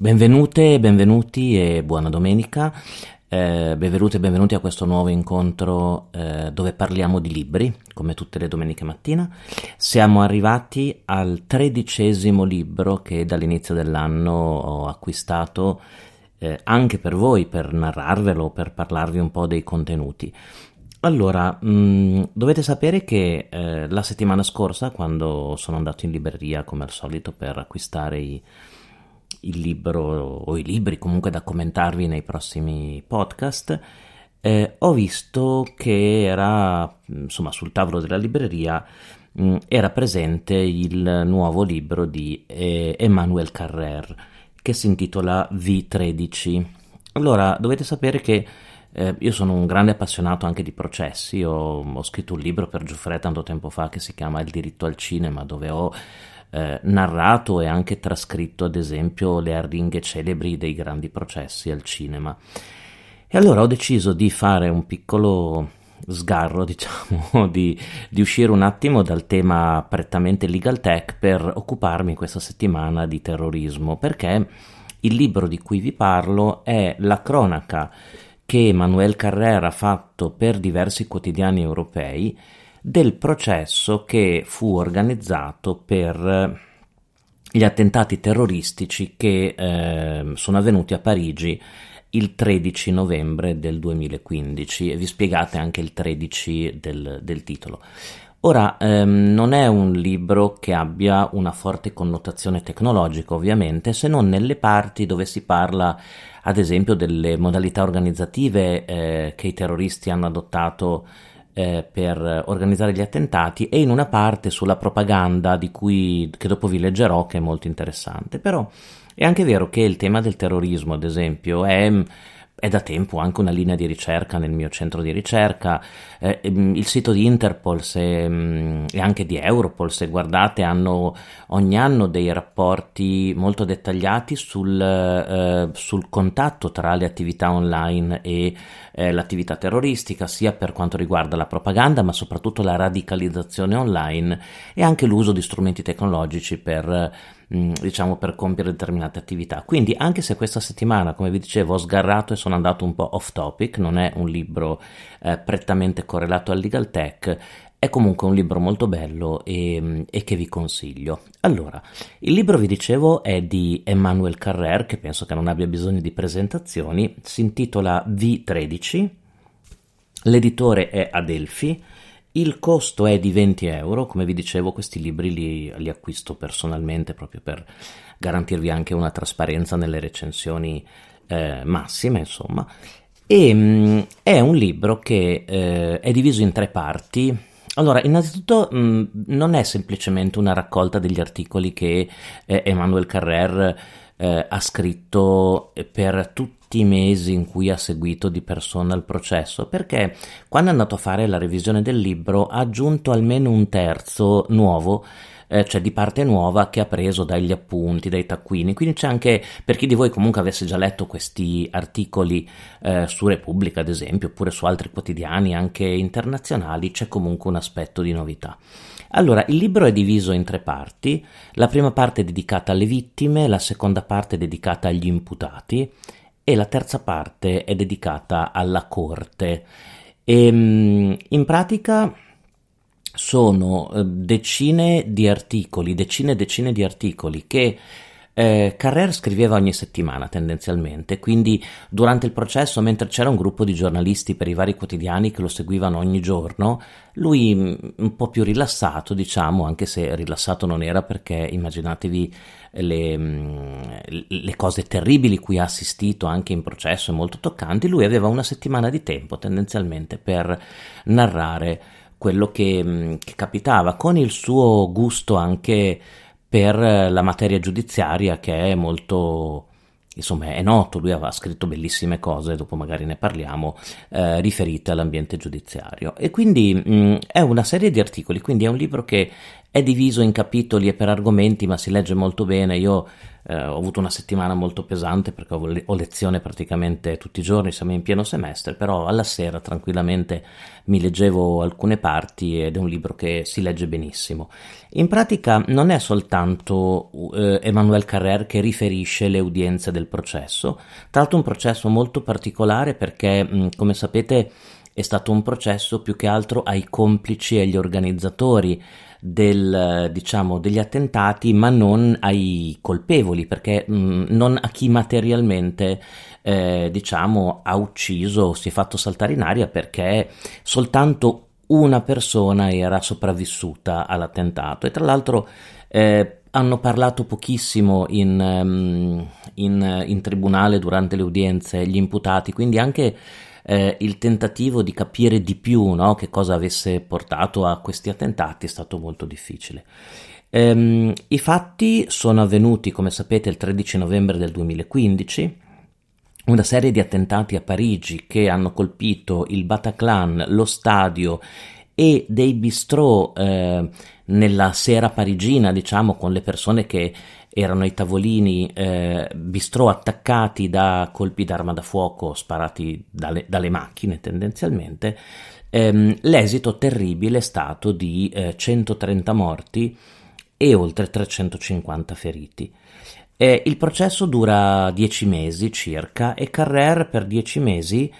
Benvenute benvenuti e buona domenica. Eh, benvenuti e benvenuti a questo nuovo incontro eh, dove parliamo di libri, come tutte le domeniche mattina. Siamo arrivati al tredicesimo libro che dall'inizio dell'anno ho acquistato eh, anche per voi, per narrarvelo, per parlarvi un po' dei contenuti. Allora, mh, mm, dovete sapere che eh, la settimana scorsa, quando sono andato in libreria come al solito per acquistare i il libro o i libri comunque da commentarvi nei prossimi podcast, eh, ho visto che era insomma sul tavolo della libreria mh, mm, era presente il nuovo libro di eh, Emmanuel Carrer che si intitola V13. Allora, dovete sapere che eh, io sono un grande appassionato anche di processi, ho, ho scritto un libro per Giuffre tanto tempo fa che si chiama Il diritto al cinema, dove ho eh, narrato e anche trascritto ad esempio le arringhe celebri dei grandi processi al cinema. E allora ho deciso di fare un piccolo sgarro, diciamo, di, di, uscire un attimo dal tema prettamente legal tech per occuparmi questa settimana di terrorismo, perché il libro di cui vi parlo è la cronaca che Manuel Carrera ha fatto per diversi quotidiani europei del processo che fu organizzato per eh, gli attentati terroristici che eh, sono avvenuti a Parigi il 13 novembre del 2015 e vi spiegate anche il 13 del, del titolo. Ora, ehm, non è un libro che abbia una forte connotazione tecnologica, ovviamente, se non nelle parti dove si parla, ad esempio, delle modalità organizzative eh, che i terroristi hanno adottato eh, per organizzare gli attentati e in una parte sulla propaganda di cui, che dopo vi leggerò che è molto interessante. Però è anche vero che il tema del terrorismo, ad esempio, è è da tempo anche una linea di ricerca nel mio centro di ricerca. Eh, ehm, il sito di Interpol se, mm, e anche di Europol, se guardate, hanno ogni anno dei rapporti molto dettagliati sul, eh, sul contatto tra le attività online e eh, l'attività terroristica, sia per quanto riguarda la propaganda, ma soprattutto la radicalizzazione online e anche l'uso di strumenti tecnologici per Mm, diciamo per compiere determinate attività. Quindi anche se questa settimana, come vi dicevo, ho sgarrato e sono andato un po' off topic, non è un libro eh, prettamente correlato al legal tech, è comunque un libro molto bello e, mm, e, che vi consiglio. Allora, il libro vi dicevo è di Emmanuel Carrer, che penso che non abbia bisogno di presentazioni, si intitola V13, l'editore è Adelphi il costo è di 20 euro, come vi dicevo questi libri li, li acquisto personalmente proprio per garantirvi anche una trasparenza nelle recensioni eh, massime, insomma. E mh, mm, è un libro che eh, è diviso in tre parti. Allora, innanzitutto mh, mm, non è semplicemente una raccolta degli articoli che eh, Emmanuel Carrer eh, ha scritto per tutti i mesi in cui ha seguito di persona il processo, perché quando è andato a fare la revisione del libro ha aggiunto almeno un terzo nuovo eh, cioè di parte nuova che ha preso dagli appunti, dai taccuini. Quindi c'è anche, per chi di voi comunque avesse già letto questi articoli eh, su Repubblica, ad esempio, oppure su altri quotidiani anche internazionali, c'è comunque un aspetto di novità. Allora, il libro è diviso in tre parti. La prima parte è dedicata alle vittime, la seconda parte è dedicata agli imputati e la terza parte è dedicata alla corte. E, ehm, in pratica sono eh, decine di articoli, decine e decine di articoli che eh, Carrer scriveva ogni settimana tendenzialmente, quindi durante il processo, mentre c'era un gruppo di giornalisti per i vari quotidiani che lo seguivano ogni giorno, lui mm, un po' più rilassato, diciamo, anche se rilassato non era perché immaginatevi le, mm, le cose terribili cui ha assistito anche in processo molto toccanti, lui aveva una settimana di tempo tendenzialmente per narrare quello che, mm, che capitava, con il suo gusto anche per la materia giudiziaria che è molto insomma è noto, lui aveva scritto bellissime cose, dopo magari ne parliamo, eh, riferite all'ambiente giudiziario. E quindi mh, mm, è una serie di articoli, quindi è un libro che è diviso in capitoli e per argomenti, ma si legge molto bene. Io eh, ho avuto una settimana molto pesante perché ho, ho, lezione praticamente tutti i giorni, siamo in pieno semestre, però alla sera tranquillamente mi leggevo alcune parti ed è un libro che si legge benissimo. In pratica non è soltanto eh, Emmanuel Carrère che riferisce le udienze del processo, tra l'altro un processo molto particolare perché, mh, come sapete, è stato un processo più che altro ai complici e agli organizzatori del, diciamo, degli attentati, ma non ai colpevoli, perché mh, mm, non a chi materialmente eh, diciamo, ha ucciso si è fatto saltare in aria perché soltanto una persona era sopravvissuta all'attentato. E tra l'altro eh, hanno parlato pochissimo in, um, in, in, tribunale durante le udienze gli imputati, quindi anche eh, il tentativo di capire di più no, che cosa avesse portato a questi attentati è stato molto difficile. Ehm, I fatti sono avvenuti, come sapete, il 13 novembre del 2015 una serie di attentati a Parigi che hanno colpito il Bataclan, lo stadio e dei bistrò eh, nella sera parigina, diciamo, con le persone che erano i tavolini eh, bistrò attaccati da colpi d'arma da fuoco sparati dalle, dalle macchine tendenzialmente, ehm, l'esito terribile è stato di eh, 130 morti e oltre 350 feriti. Eh, il processo dura 10 mesi circa e Carrère per 10 mesi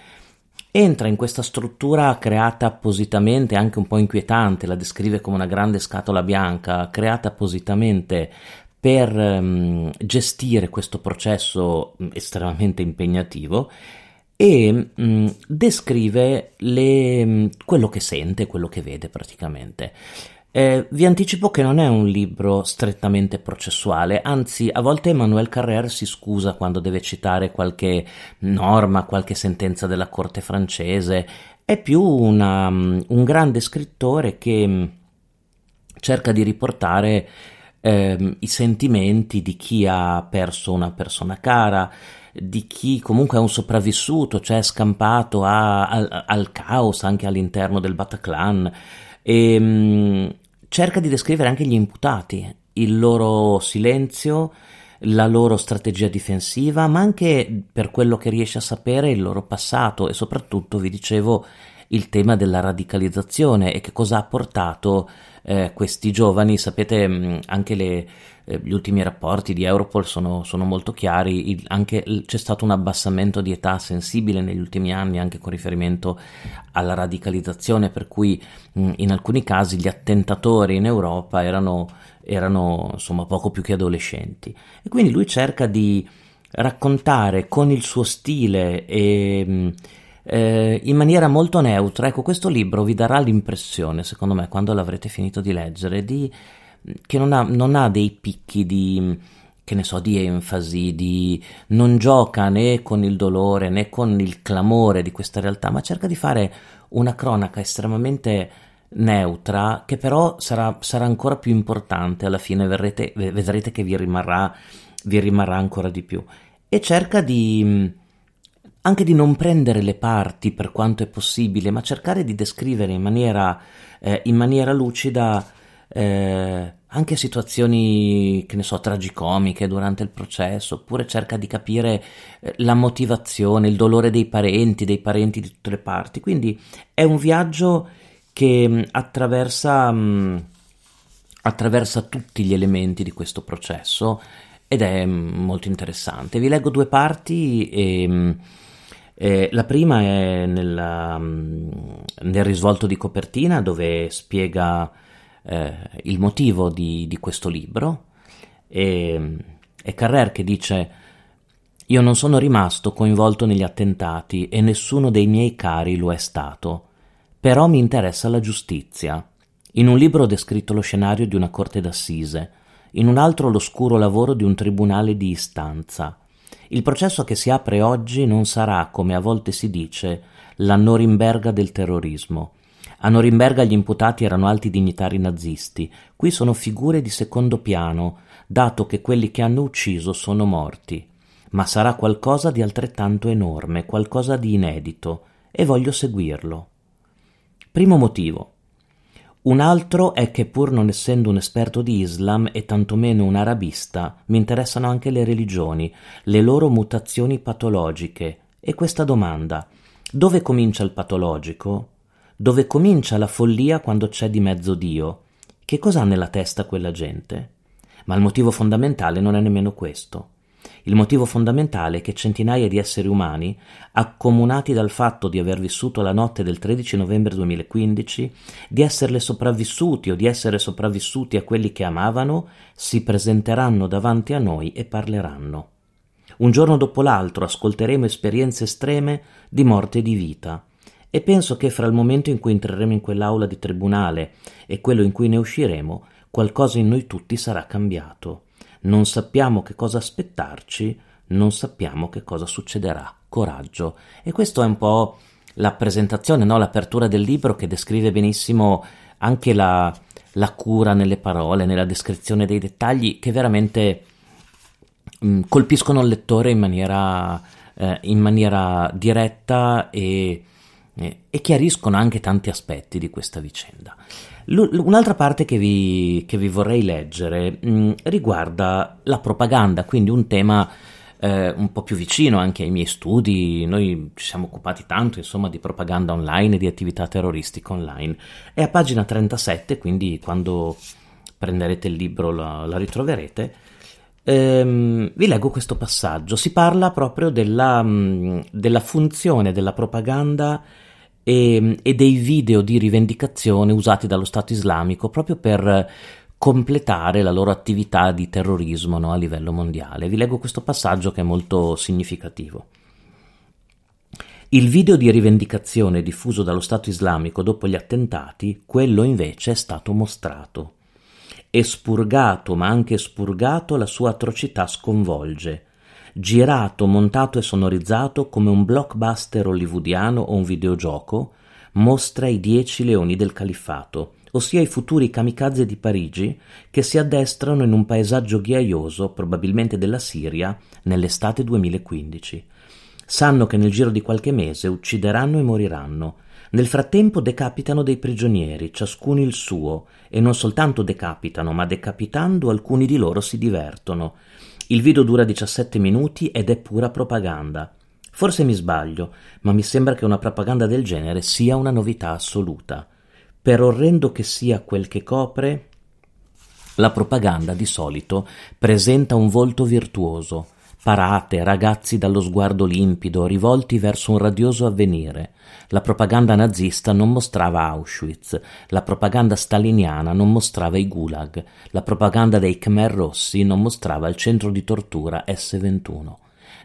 entra in questa struttura creata appositamente, anche un po' inquietante, la descrive come una grande scatola bianca, creata appositamente per um, gestire questo processo mm, estremamente impegnativo e um, descrive le, um, quello che sente, quello che vede praticamente. Eh, vi anticipo che non è un libro strettamente processuale, anzi a volte Emmanuel Carrère si scusa quando deve citare qualche norma, qualche sentenza della corte francese, è più una, un grande scrittore che cerca di riportare ehm, i sentimenti di chi ha perso una persona cara, di chi comunque è un sopravvissuto, cioè è scampato a, a, al caos anche all'interno del Bataclan e ehm, mh, cerca di descrivere anche gli imputati, il loro silenzio, la loro strategia difensiva, ma anche per quello che riesce a sapere il loro passato e soprattutto, vi dicevo, il tema della radicalizzazione e che cosa ha portato eh, questi giovani. Sapete, mm, anche le, eh, gli ultimi rapporti di Europol sono, sono molto chiari, il, anche, c'è stato un abbassamento di età sensibile negli ultimi anni anche con riferimento alla radicalizzazione, per cui mh, mm, in alcuni casi gli attentatori in Europa erano, erano insomma poco più che adolescenti. E quindi lui cerca di raccontare con il suo stile e mm, eh, in maniera molto neutra. Ecco, questo libro vi darà l'impressione, secondo me, quando l'avrete finito di leggere, di, che non ha, non ha dei picchi di, che ne so, di enfasi, di, non gioca né con il dolore né con il clamore di questa realtà, ma cerca di fare una cronaca estremamente neutra che però sarà, sarà ancora più importante alla fine verrete, vedrete che vi rimarrà, vi rimarrà ancora di più e cerca di anche di non prendere le parti per quanto è possibile, ma cercare di descrivere in maniera, eh, in maniera lucida eh, anche situazioni, che ne so, tragicomiche durante il processo, oppure cerca di capire eh, la motivazione, il dolore dei parenti, dei parenti di tutte le parti. Quindi è un viaggio che mm, attraversa, mh, mm, attraversa tutti gli elementi di questo processo ed è mm, molto interessante. Vi leggo due parti e eh, la prima è nella, mm, nel risvolto di copertina dove spiega eh, il motivo di, di questo libro e, è Carrer che dice io non sono rimasto coinvolto negli attentati e nessuno dei miei cari lo è stato, però mi interessa la giustizia. In un libro ho descritto lo scenario di una corte d'assise, in un altro l'oscuro lavoro di un tribunale di istanza. Il processo che si apre oggi non sarà, come a volte si dice, la Norimberga del terrorismo. A Norimberga gli imputati erano alti dignitari nazisti, qui sono figure di secondo piano, dato che quelli che hanno ucciso sono morti. Ma sarà qualcosa di altrettanto enorme, qualcosa di inedito, e voglio seguirlo. Primo motivo. Un altro è che pur non essendo un esperto di Islam e tantomeno un arabista, mi interessano anche le religioni, le loro mutazioni patologiche. E questa domanda, dove comincia il patologico? Dove comincia la follia quando c'è di mezzo Dio? Che cosa ha nella testa quella gente? Ma il motivo fondamentale non è nemmeno questo. Il motivo fondamentale è che centinaia di esseri umani, accomunati dal fatto di aver vissuto la notte del 13 novembre 2015, di esserle sopravvissuti o di essere sopravvissuti a quelli che amavano, si presenteranno davanti a noi e parleranno. Un giorno dopo l'altro ascolteremo esperienze estreme di morte e di vita. E penso che fra il momento in cui entreremo in quell'aula di tribunale e quello in cui ne usciremo, qualcosa in noi tutti sarà cambiato non sappiamo che cosa aspettarci, non sappiamo che cosa succederà. Coraggio. E questo è un po' la presentazione, no? l'apertura del libro che descrive benissimo anche la, la cura nelle parole, nella descrizione dei dettagli che veramente mh, mm, colpiscono il lettore in maniera, eh, in maniera diretta e, e, e chiariscono anche tanti aspetti di questa vicenda. Un'altra parte che vi, che vi vorrei leggere mh, mm, riguarda la propaganda, quindi un tema eh, un po' più vicino anche ai miei studi. Noi ci siamo occupati tanto, insomma, di propaganda online e di attività terroristica online. È a pagina 37, quindi quando prenderete il libro la, la ritroverete. Ehm, vi leggo questo passaggio. Si parla proprio della, mm, della funzione della propaganda e, e dei video di rivendicazione usati dallo Stato islamico proprio per completare la loro attività di terrorismo no, a livello mondiale. Vi leggo questo passaggio che è molto significativo. Il video di rivendicazione diffuso dallo Stato islamico dopo gli attentati, quello invece è stato mostrato. Espurgato ma anche spurgato la sua atrocità sconvolge girato, montato e sonorizzato come un blockbuster hollywoodiano o un videogioco, mostra i dieci leoni del califfato, ossia i futuri kamikaze di Parigi che si addestrano in un paesaggio ghiaioso, probabilmente della Siria, nell'estate 2015. Sanno che nel giro di qualche mese uccideranno e moriranno. Nel frattempo decapitano dei prigionieri, ciascuno il suo, e non soltanto decapitano, ma decapitando alcuni di loro si divertono, il video dura 17 minuti ed è pura propaganda. Forse mi sbaglio, ma mi sembra che una propaganda del genere sia una novità assoluta. Per orrendo che sia quel che copre, la propaganda di solito presenta un volto virtuoso, parate, ragazzi dallo sguardo limpido, rivolti verso un radioso avvenire, la propaganda nazista non mostrava Auschwitz, la propaganda staliniana non mostrava i gulag, la propaganda dei Khmer Rossi non mostrava il centro di tortura S21.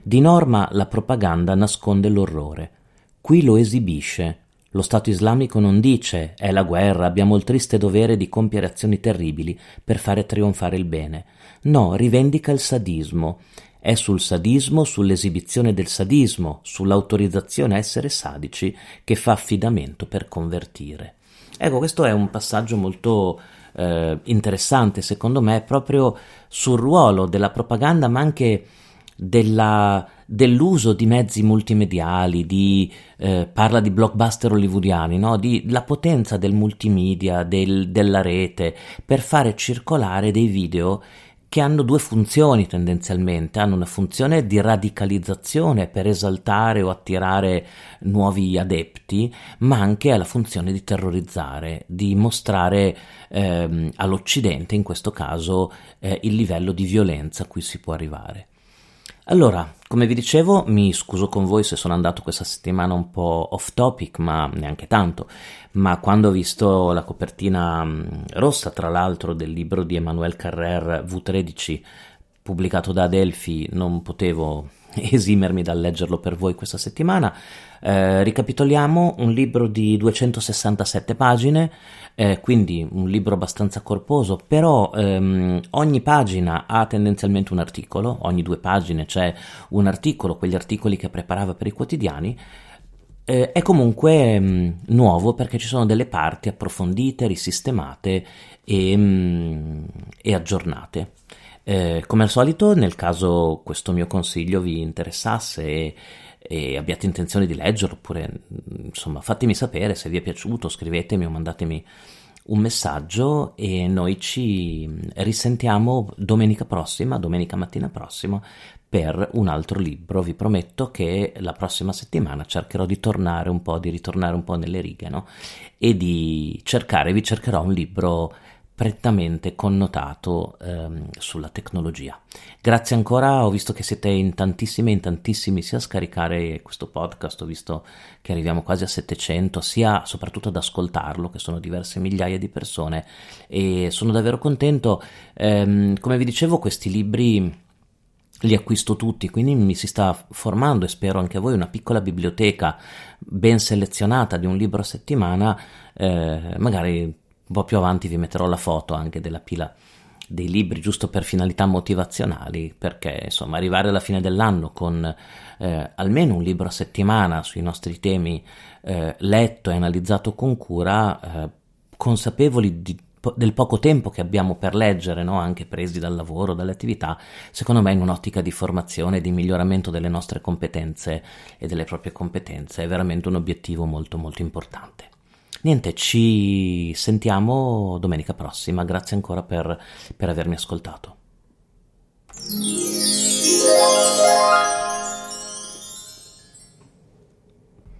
Di norma la propaganda nasconde l'orrore. Qui lo esibisce. Lo Stato islamico non dice è la guerra, abbiamo il triste dovere di compiere azioni terribili per fare trionfare il bene. No, rivendica il sadismo è sul sadismo, sull'esibizione del sadismo, sull'autorizzazione a essere sadici che fa affidamento per convertire. Ecco, questo è un passaggio molto eh, interessante, secondo me, proprio sul ruolo della propaganda, ma anche della, dell'uso di mezzi multimediali, di, eh, parla di blockbuster hollywoodiani, no? di la potenza del multimedia, del, della rete, per fare circolare dei video che hanno due funzioni tendenzialmente, hanno una funzione di radicalizzazione per esaltare o attirare nuovi adepti, ma anche la funzione di terrorizzare, di mostrare ehm, all'Occidente in questo caso eh, il livello di violenza a cui si può arrivare. Allora, come vi dicevo, mi scuso con voi se sono andato questa settimana un po' off topic, ma neanche tanto, ma quando ho visto la copertina mm, rossa, tra l'altro, del libro di Emmanuel Carrer V13, pubblicato da Adelphi, non potevo esimermi dal leggerlo per voi questa settimana. Eh, ricapitoliamo un libro di 267 pagine, eh, quindi un libro abbastanza corposo, però ehm, ogni pagina ha tendenzialmente un articolo, ogni due pagine c'è un articolo, quegli articoli che preparava per i quotidiani. Eh, è comunque mh, mm, nuovo perché ci sono delle parti approfondite, risistemate e, mh, mm, e aggiornate. Eh, come al solito, nel caso questo mio consiglio vi interessasse e, e abbiate intenzione di leggerlo, oppure insomma fatemi sapere se vi è piaciuto, scrivetemi o mandatemi un messaggio e noi ci risentiamo domenica prossima, domenica mattina prossima, per un altro libro. Vi prometto che la prossima settimana cercherò di tornare un po', di ritornare un po' nelle righe, no? E di cercare, vi cercherò un libro prettamente connotato ehm, sulla tecnologia. Grazie ancora, ho visto che siete in tantissimi in tantissimi sia a scaricare questo podcast, ho visto che arriviamo quasi a 700, sia soprattutto ad ascoltarlo, che sono diverse migliaia di persone e sono davvero contento. Ehm, come vi dicevo, questi libri li acquisto tutti, quindi mi si sta formando e spero anche a voi una piccola biblioteca ben selezionata di un libro a settimana, eh, magari po' più avanti vi metterò la foto anche della pila dei libri giusto per finalità motivazionali perché insomma arrivare alla fine dell'anno con eh, almeno un libro a settimana sui nostri temi eh, letto e analizzato con cura eh, consapevoli di, del poco tempo che abbiamo per leggere no? anche presi dal lavoro, dalle attività secondo me in un'ottica di formazione e di miglioramento delle nostre competenze e delle proprie competenze è veramente un obiettivo molto molto importante Niente, ci sentiamo domenica prossima. Grazie ancora per, per avermi ascoltato.